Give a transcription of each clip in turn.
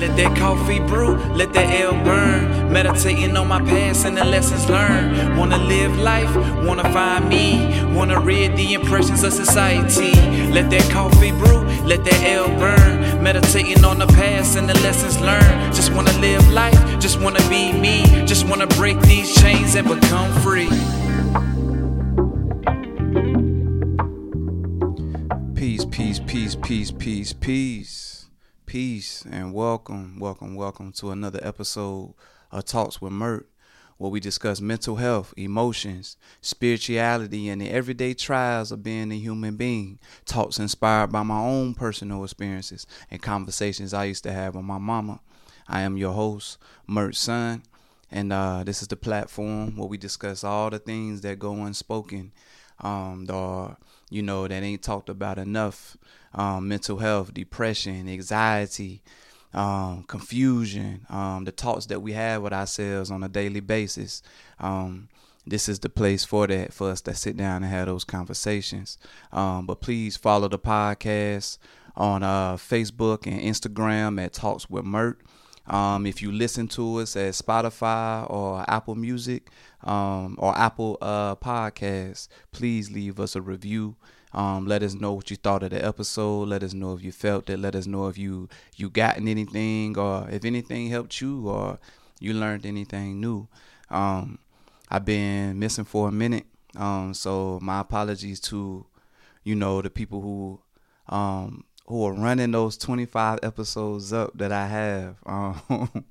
Let that coffee brew, let that L burn. Meditating on my past and the lessons learned. Wanna live life, wanna find me. Wanna read the impressions of society. Let that coffee brew, let that L burn. Meditating on the past and the lessons learned. Just wanna live life, just wanna be me. Just wanna break these chains and become free. Peace, peace, peace, peace, peace, peace, peace, and welcome, welcome, welcome to another episode of Talks with Myrt, where we discuss mental health, emotions, spirituality, and the everyday trials of being a human being. Talks inspired by my own personal experiences and conversations I used to have with my mama. I am your host, Myrt Son, and uh, this is the platform where we discuss all the things that go unspoken, um, the you know, that ain't talked about enough. Um, mental health, depression, anxiety, um, confusion, um, the talks that we have with ourselves on a daily basis. Um, this is the place for that, for us to sit down and have those conversations. Um, but please follow the podcast on uh, Facebook and Instagram at Talks with Myrt. Um, if you listen to us at Spotify or Apple Music um, or Apple uh, Podcasts, please leave us a review. Um, let us know what you thought of the episode. Let us know if you felt it. Let us know if you you gotten anything or if anything helped you or you learned anything new. Um, I've been missing for a minute, um, so my apologies to you know the people who um, who are running those 25 episodes up that I have. Um,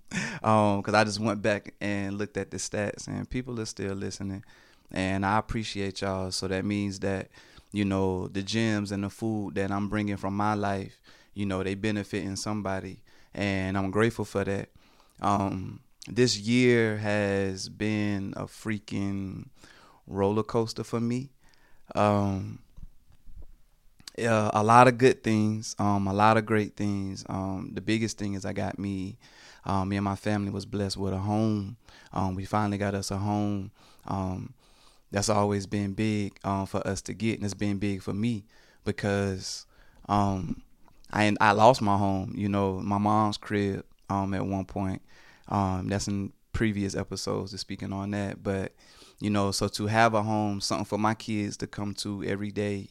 um, cause I just went back and looked at the stats and people are still listening and I appreciate y'all. So that means that, you know, the gems and the food that I'm bringing from my life, you know, they benefiting somebody and I'm grateful for that. Um, this year has been a freaking roller coaster for me. Um, uh, a lot of good things, um, a lot of great things. Um, the biggest thing is I got me, um, me and my family was blessed with a home. Um, we finally got us a home. Um, that's always been big um, for us to get, and it's been big for me because I I lost my home. You know, my mom's crib at one point. That's in previous episodes, to speaking on that. But you know, so to have a home, something for my kids to come to every day.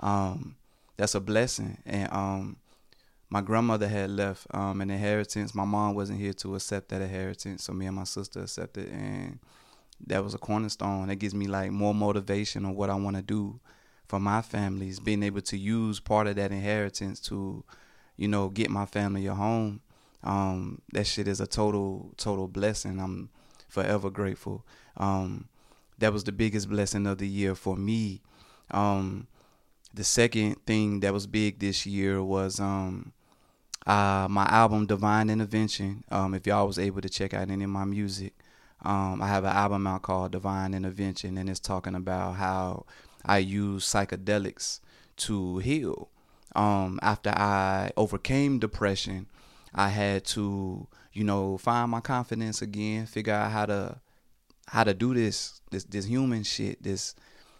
Um, that's a blessing. And um, my grandmother had left um, an inheritance. My mom wasn't here to accept that inheritance, so me and my sister accepted, and that was a cornerstone. That gives me like more motivation on what I want to do for my families. Being able to use part of that inheritance to, you know, get my family a home. Um, that shit is a total, total blessing. I'm forever grateful. Um, that was the biggest blessing of the year for me. Um, the second thing that was big this year was um, uh, my album Divine Intervention. Um, if y'all was able to check out any of my music, um, I have an album out called Divine Intervention, and it's talking about how I use psychedelics to heal. Um, after I overcame depression, I had to, you know, find my confidence again, figure out how to how to do this this this human shit, this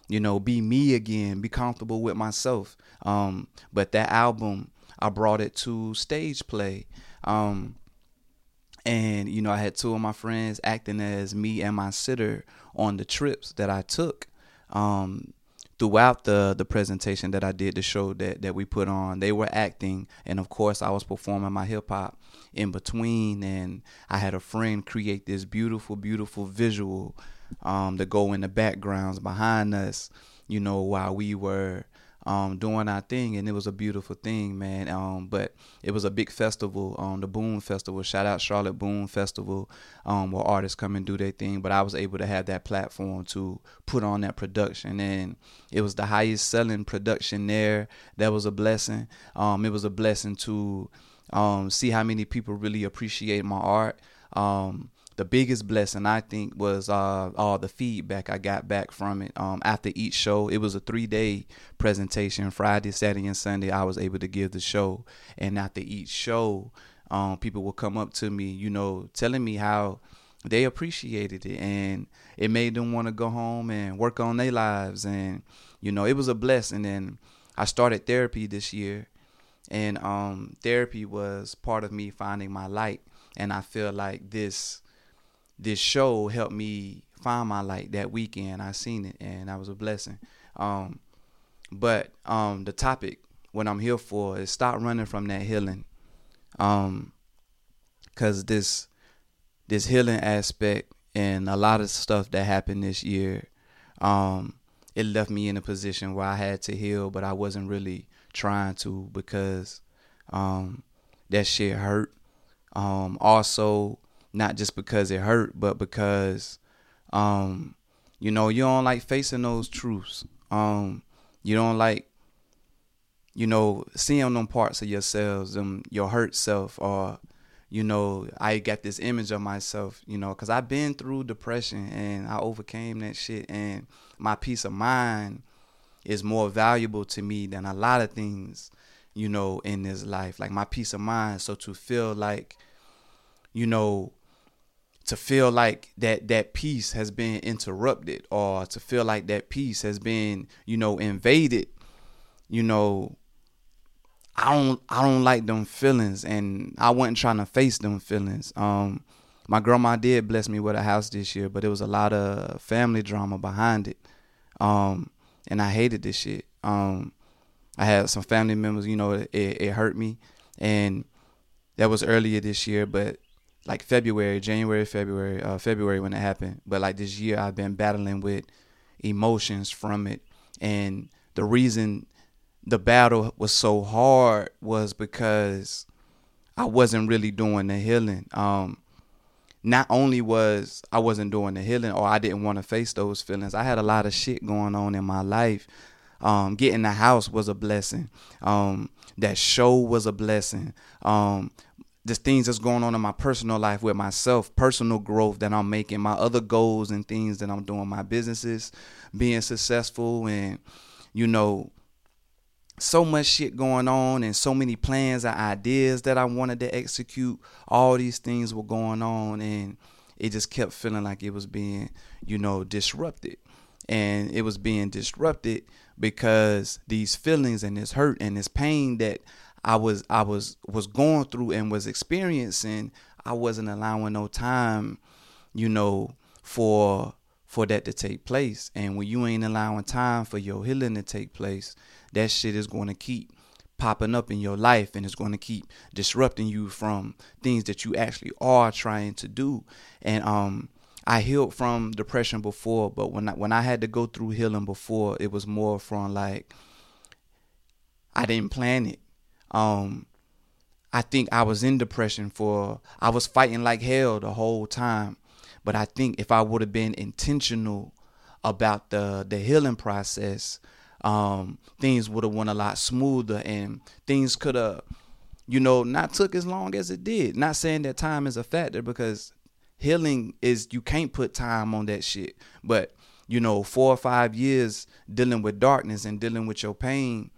you know, be me again, be comfortable with myself. Um, but that album, I brought it to stage play. Um, and, you know, I had two of my friends acting as me and my sitter on the trips that I took. Um, throughout the the presentation that I did, the show that that we put on, they were acting, and of course I was performing my hip hop in between. And I had a friend create this beautiful, beautiful visual um, to go in the backgrounds behind us, you know, while we were um, doing our thing, and it was a beautiful thing, man. Um, but it was a big festival, um, the Boom Festival. Shout out Charlotte Boom Festival, um, where artists come and do their thing. But I was able to have that platform to put on that production, and it was the highest selling production there. That was a blessing. Um, it was a blessing to um, see how many people really appreciate my art. Um, the biggest blessing I think was uh, all the feedback I got back from it. Um, after each show, it was a three day presentation. Friday, Saturday, and Sunday, I was able to give the show. And after each show, um, people would come up to me, you know, telling me how they appreciated it and it made them want to go home and work on their lives. And you know, it was a blessing. And I started therapy this year and um, therapy was part of me finding my light. And I feel like this this show helped me find my light that weekend. I seen it, and that was a blessing. Um, but um, the topic, what I'm here for, is stop running from that healing. Um, cause this this healing aspect and a lot of stuff that happened this year, um, it left me in a position where I had to heal, but I wasn't really trying to because um, that shit hurt. Um, also, not just because it hurt, but because um, you know you don't like facing those truths. Um, you don't like you know seeing them parts of yourselves, them your hurt self, or you know I got this image of myself. You know, because I've been through depression and I overcame that shit, and my peace of mind is more valuable to me than a lot of things, you know, in this life. Like my peace of mind. So to feel like, you know, to feel like that that peace has been interrupted or to feel like that peace has been, you know, invaded, you know, I don't I don't like them feelings and I wasn't trying to face them feelings. Um my grandma did bless me with a house this year, but it was a lot of family drama behind it. Um and I hated this shit. Um, I had some family members, you know, it, it hurt me, and that was earlier this year, but like February, January, February, uh, February when it happened. But like this year, I've been battling with emotions from it, and the reason the battle was so hard was because I wasn't really doing the healing. Um, not only was I wasn't doing the healing or I didn't want to face those feelings, I had a lot of shit going on in my life. Um, getting the house was a blessing. Um, that show was a blessing. Um, the things that's going on in my personal life with myself, personal growth that I'm making, my other goals and things that I'm doing, my businesses, being successful, and you know, so much shit going on and so many plans and ideas that I wanted to execute. All these things were going on and it just kept feeling like it was being, you know, disrupted. And it was being disrupted because these feelings and this hurt and this pain that I was I was was going through and was experiencing, I wasn't allowing no time, you know, for for that to take place. And when you ain't allowing time for your healing to take place, that shit is going to keep popping up in your life and it's going to keep disrupting you from things that you actually are trying to do. And um I healed from depression before, but when I, when I had to go through healing before, it was more from like I didn't plan it. Um I think I was in depression for I was fighting like hell the whole time. But I think if I would have been intentional about the the healing process, um, things would have went a lot smoother and things could have, you know, not took as long as it did. Not saying that time is a factor because healing is you can't put time on that shit. But you know, four or five years dealing with darkness and dealing with your pain,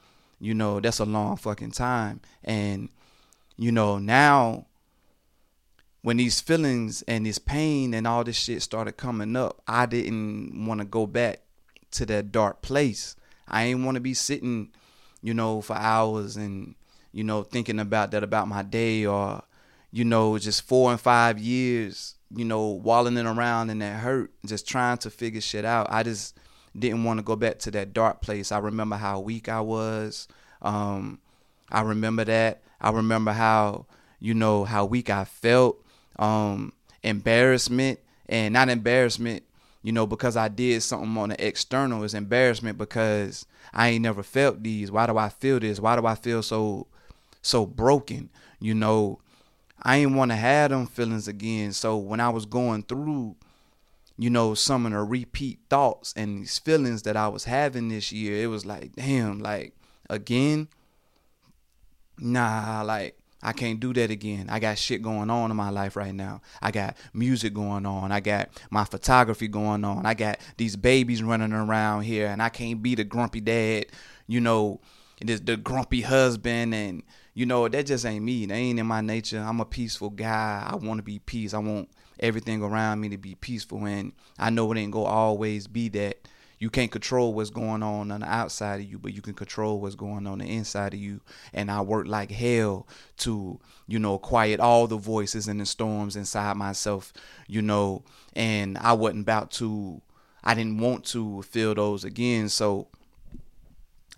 you know, that's a long fucking time. And you know, now when these feelings and this pain and all this shit started coming up, I didn't want to go back to that dark place. I ain't want to be sitting, you know, for hours and you know thinking about that about my day or you know just four and five years, you know, wallowing around in that hurt, just trying to figure shit out. I just didn't want to go back to that dark place. I remember how weak I was. Um, I remember that. I remember how you know how weak I felt. Um, embarrassment and not embarrassment you know, because I did something on the external is embarrassment because I ain't never felt these. Why do I feel this? Why do I feel so so broken? You know, I ain't want to have them feelings again. So when I was going through, you know, some of the repeat thoughts and these feelings that I was having this year, it was like, damn, like again, nah, like I can't do that again. I got shit going on in my life right now. I got music going on. I got my photography going on. I got these babies running around here, and I can't be the grumpy dad, you know, this the grumpy husband, and you know that just ain't me. That ain't in my nature. I'm a peaceful guy. I want to be peace. I want everything around me to be peaceful, and I know it ain't gonna always be that you can't control what's going on on the outside of you, but you can control what's going on the inside of you. And I worked like hell to, you know, quiet all the voices and the storms inside myself, you know, and I wasn't about to, I didn't want to feel those again. So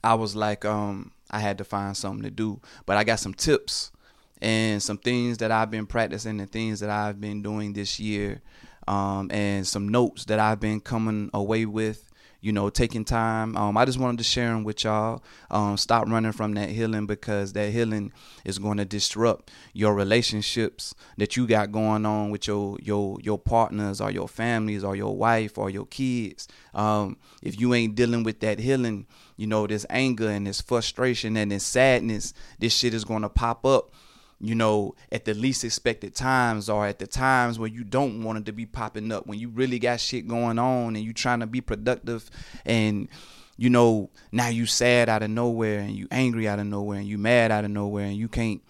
I was like, um, I had to find something to do. But I got some tips and some things that I've been practicing and things that I've been doing this year, um, and some notes that I've been coming away with. You know, taking time. Um, I just wanted to share them with y'all. Um, stop running from that healing because that healing is going to disrupt your relationships that you got going on with your your your partners or your families or your wife or your kids. Um, if you ain't dealing with that healing, you know, this anger and this frustration and this sadness, this shit is going to pop up you know, at the least expected times or at the times where you don't want it to be popping up, when you really got shit going on and you trying to be productive and you know, now you sad out of nowhere and you angry out of nowhere and you mad out of nowhere and you can't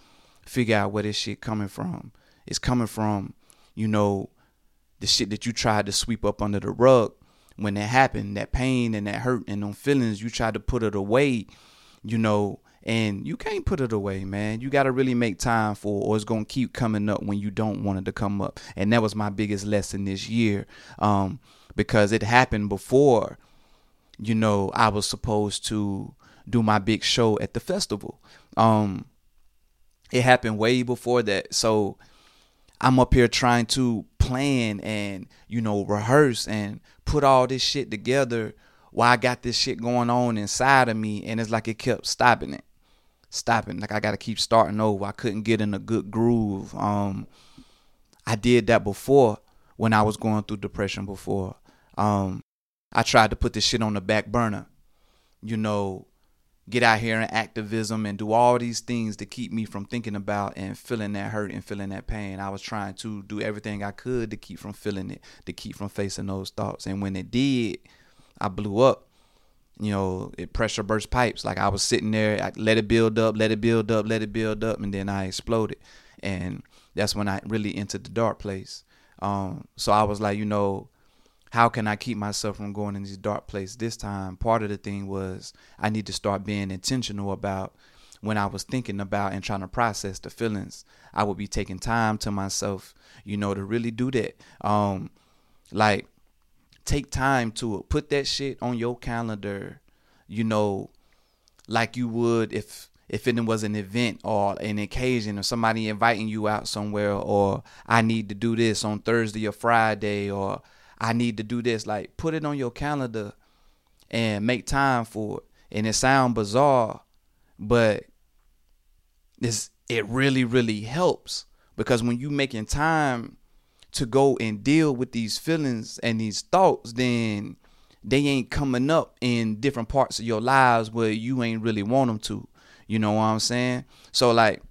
figure out where this shit coming from. It's coming from, you know, the shit that you tried to sweep up under the rug when that happened, that pain and that hurt and them feelings, you tried to put it away, you know, and you can't put it away, man. You got to really make time for, or it's gonna keep coming up when you don't want it to come up. And that was my biggest lesson this year, um, because it happened before, you know, I was supposed to do my big show at the festival. Um, it happened way before that, so I'm up here trying to plan and you know rehearse and put all this shit together while I got this shit going on inside of me, and it's like it kept stopping it stopping. Like I got to keep starting over. I couldn't get in a good groove. Um, I did that before when I was going through depression before. Um, I tried to put this shit on the back burner. You know, get out here in activism and do all these things to keep me from thinking about and feeling that hurt and feeling that pain. I was trying to do everything I could to keep from feeling it, to keep from facing those thoughts. And when it did, I blew up you know, it pressure burst pipes. Like I was sitting there, I let it build up, let it build up, let it build up, and then I exploded. And that's when I really entered the dark place. Um, so I was like, you know, how can I keep myself from going in these dark places this time? Part of the thing was I need to start being intentional about when I was thinking about and trying to process the feelings. I would be taking time to myself, you know, to really do that. Um, like take time to it. put that shit on your calendar, you know, like you would if if it was an event or an occasion or somebody inviting you out somewhere or I need to do this on Thursday or Friday or I need to do this like put it on your calendar and make time for it and it sound bizarre but this it really really helps because when you making time to go and deal with these feelings and these thoughts, then they ain't coming up in different parts of your lives where you ain't really want them to. You know what I'm saying? So like,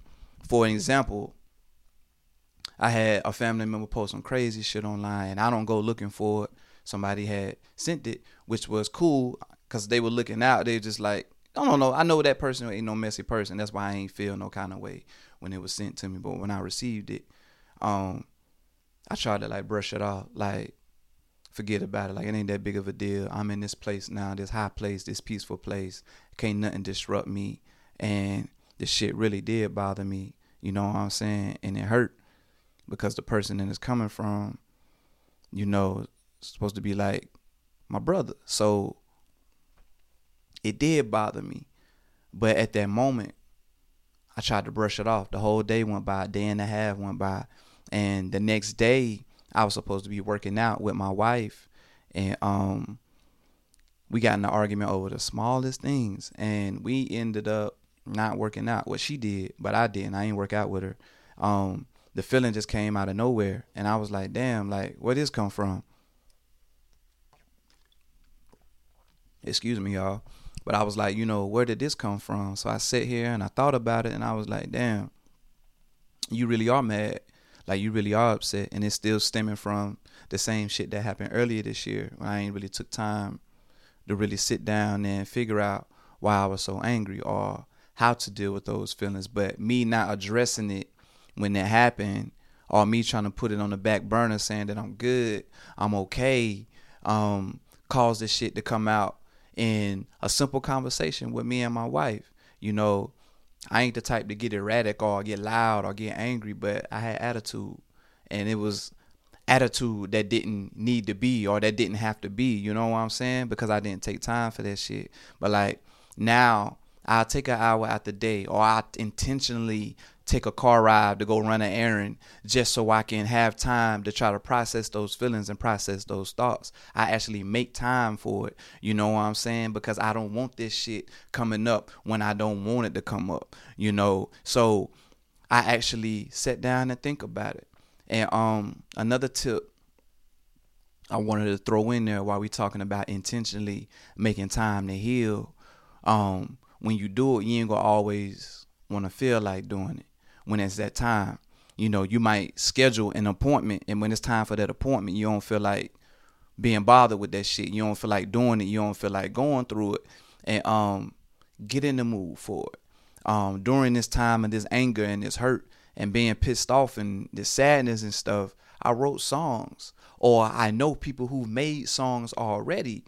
for example, I had a family member post some crazy shit online, and I don't go looking for it. Somebody had sent it, which was cool because they were looking out. They just like, I don't know. I know that person ain't no messy person. That's why I ain't feel no kind of way when it was sent to me. But when I received it, um, I tried to like brush it off, like forget about it. Like it ain't that big of a deal. I'm in this place now, this high place, this peaceful place. Can't nothing disrupt me. And this shit really did bother me. You know what I'm saying? And it hurt because the person that is coming from, you know, supposed to be like my brother. So it did bother me. But at that moment, I tried to brush it off. The whole day went by, a day and a half went by. And the next day, I was supposed to be working out with my wife, and um, we got in an argument over the smallest things, and we ended up not working out. What she did, but I didn't. I ain't work out with her. Um, the feeling just came out of nowhere, and I was like, "Damn! Like, where this come from?" Excuse me, y'all. But I was like, you know, where did this come from? So I sat here and I thought about it, and I was like, "Damn, you really are mad." Like you really are upset and it's still stemming from the same shit that happened earlier this year when I ain't really took time to really sit down and figure out why I was so angry or how to deal with those feelings. But me not addressing it when that happened or me trying to put it on the back burner saying that I'm good, I'm okay, um, caused this shit to come out in a simple conversation with me and my wife. You know, I ain't the type to get erratic or get loud or get angry, but I had attitude. And it was attitude that didn't need to be or that didn't have to be, you know what I'm saying? Because I didn't take time for that shit. But like now I'll take an hour out the day or I intentionally take a car ride to go run an errand just so I can have time to try to process those feelings and process those thoughts. I actually make time for it. You know what I'm saying? Because I don't want this shit coming up when I don't want it to come up. You know, so I actually sit down and think about it. And um another tip I wanted to throw in there while we talking about intentionally making time to heal. Um, when you do it, you ain't gonna always want to feel like doing it when it's that time. You know, you might schedule an appointment, and when it's time for that appointment, you don't feel like being bothered with that shit. You don't feel like doing it. You don't feel like going through it, and um, get in the mood for it. Um, during this time of this anger and this hurt and being pissed off and this sadness and stuff, I wrote songs, or I know people who've made songs already,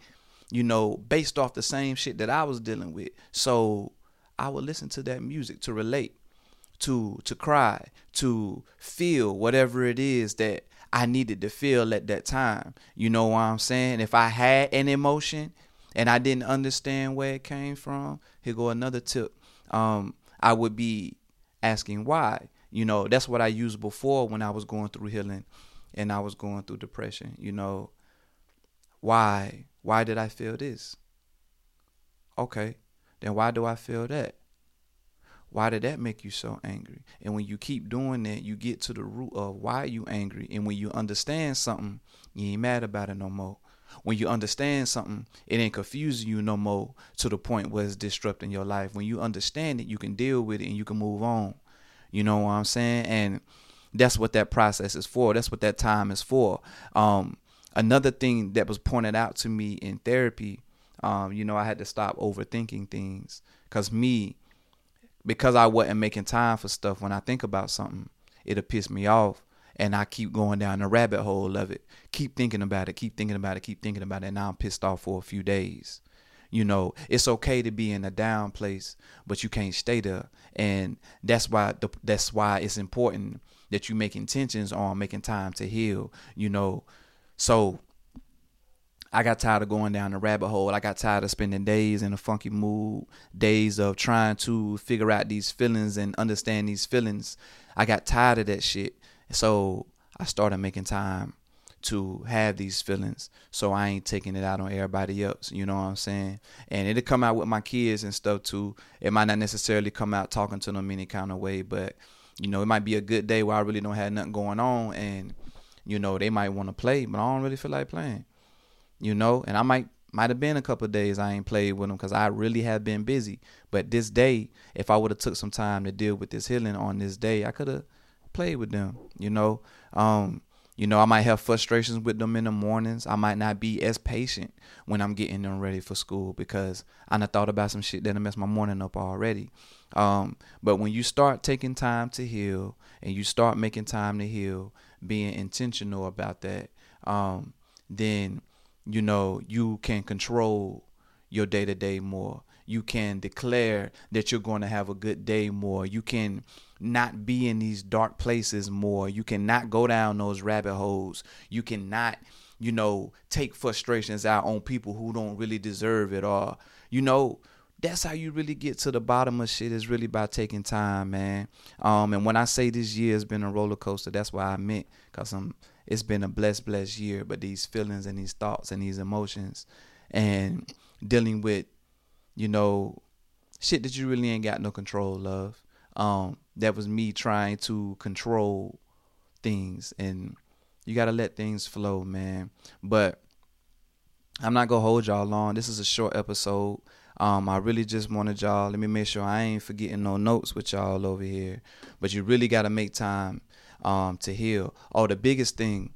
you know, based off the same shit that I was dealing with. So I would listen to that music to relate to to cry, to feel whatever it is that I needed to feel at that time. You know what I'm saying? If I had an emotion and I didn't understand where it came from, here go another tip. Um, I would be asking why. You know, that's what I used before when I was going through healing and I was going through depression. You know, why? Why did I feel this? Okay, then why do I feel that? Why did that make you so angry? And when you keep doing that, you get to the root of why you angry. And when you understand something, you ain't mad about it no more. When you understand something, it ain't confusing you no more to the point where it's disrupting your life. When you understand it, you can deal with it and you can move on. You know what I'm saying? And that's what that process is for. That's what that time is for. Um, another thing that was pointed out to me in therapy, um, you know, I had to stop overthinking things because me, because I wasn't making time for stuff when I think about something, it'll piss me off. And I keep going down the rabbit hole of it. Keep thinking about it, keep thinking about it, keep thinking about it. And now I'm pissed off for a few days. You know, it's okay to be in a down place, but you can't stay there. And that's why the, that's why it's important that you make intentions on making time to heal. You know, so I got tired of going down the rabbit hole. I got tired of spending days in a funky mood, days of trying to figure out these feelings and understand these feelings. I got tired of that shit. So I started making time to have these feelings so I ain't taking it out on everybody else. You know what I'm saying? And it'll come out with my kids and stuff too. It might not necessarily come out talking to them any kind of way, but you know, it might be a good day where I really don't have nothing going on and you know, they might want to play, but I don't really feel like playing you know, and I might might have been a couple days I ain't played with them because I really have been busy. But this day, if I would have took some time to deal with this healing on this day, I could have played with them. You know, um, you know, I might have frustrations with them in the mornings. I might not be as patient when I'm getting them ready for school because I done thought about some shit that I messed my morning up already. Um, but when you start taking time to heal and you start making time to heal, being intentional about that, um, then you know, you can control your day to day more. You can declare that you're going to have a good day more. You can not be in these dark places more. You cannot go down those rabbit holes. You cannot, you know, take frustrations out on people who don't really deserve it or, you know, that's how you really get to the bottom of shit is really by taking time, man. Um, and when I say this year has been a roller coaster, that's why I meant because I'm it's been a blessed, blessed year. But these feelings and these thoughts and these emotions and dealing with, you know, shit that you really ain't got no control of. Um, that was me trying to control things and you gotta let things flow, man. But I'm not gonna hold y'all long. This is a short episode. Um, I really just wanted y'all. Let me make sure I ain't forgetting no notes with y'all over here. But you really gotta make time um, to heal. Oh, the biggest thing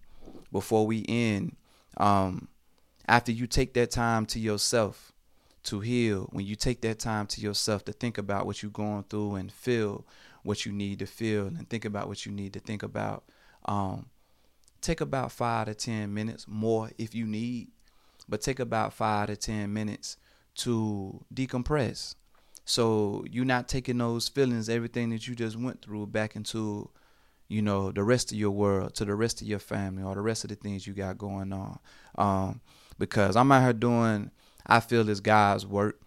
before we end, um, after you take that time to yourself to heal, when you take that time to yourself to think about what you're going through and feel what you need to feel and think about what you need to think about, um, take about five to ten minutes more if you need. but take about five to ten minutes to decompress. So you're not taking those feelings, everything that you just went through, back into, you know, the rest of your world, to the rest of your family, or the rest of the things you got going on. Um, because I'm out here doing, I feel this God's work.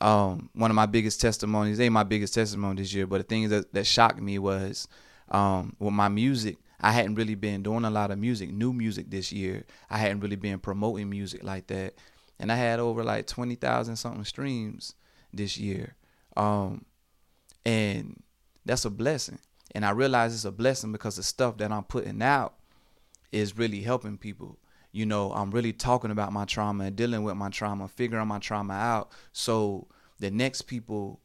Um, one of my biggest testimonies, ain't my biggest testimony this year, but the thing that, that shocked me was um, with my music. I hadn't really been doing a lot of music, new music this year. I hadn't really been promoting music like that, and I had over like twenty thousand something streams this year, um, and that's a blessing. And I realize it's a blessing because the stuff that I'm putting out is really helping people you know, I'm really talking about my trauma and dealing with my trauma, figuring my trauma out so the next people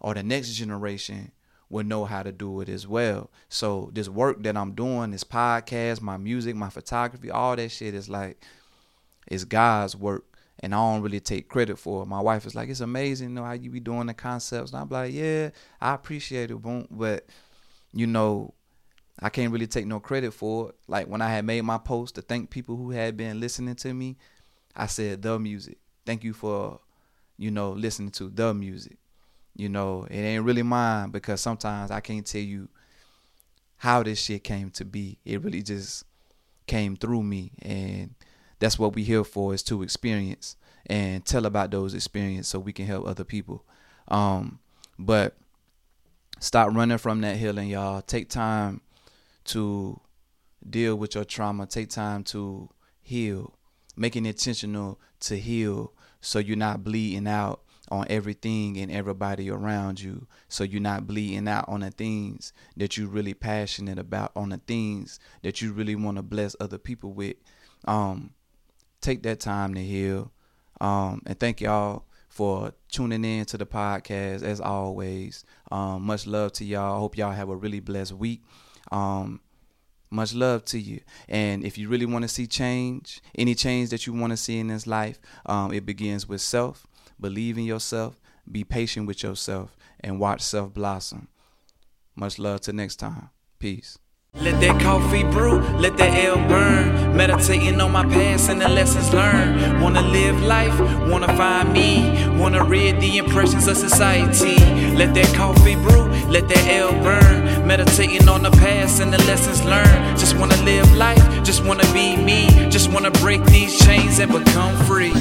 or the next generation will know how to do it as well. So this work that I'm doing, this podcast, my music, my photography, all that shit is like it's God's work. And I don't really take credit for it. My wife is like, it's amazing, you know, how you be doing the concepts. And I'm like, yeah, I appreciate it, boom. But, you know, I can't really take no credit for it. Like when I had made my post to thank people who had been listening to me, I said the music. Thank you for, you know, listening to the music. You know, it ain't really mine because sometimes I can't tell you how this shit came to be. It really just came through me and that's what we here for is to experience and tell about those experiences so we can help other people. Um, but stop running from that healing, y'all. Take time to deal with your trauma. Take time to heal. Make it intentional to heal so you're not bleeding out on everything and everybody around you. So you're not bleeding out on the things that you're really passionate about, on the things that you really want to bless other people with. Um, take that time to heal. Um, and thank y'all for tuning in to the podcast as always. Um, much love to y'all. Hope y'all have a really blessed week. Um, much love to you. And if you really want to see change, any change that you want to see in this life, um, it begins with self. Believe in yourself. Be patient with yourself and watch self blossom. Much love till next time. Peace. Let that coffee brew, let that L burn. Meditating on my past and the lessons learned. Wanna live life, wanna find me. Wanna read the impressions of society. Let that coffee brew, let that L burn. Meditating on the past and the lessons learned. Just wanna live life, just wanna be me. Just wanna break these chains and become free.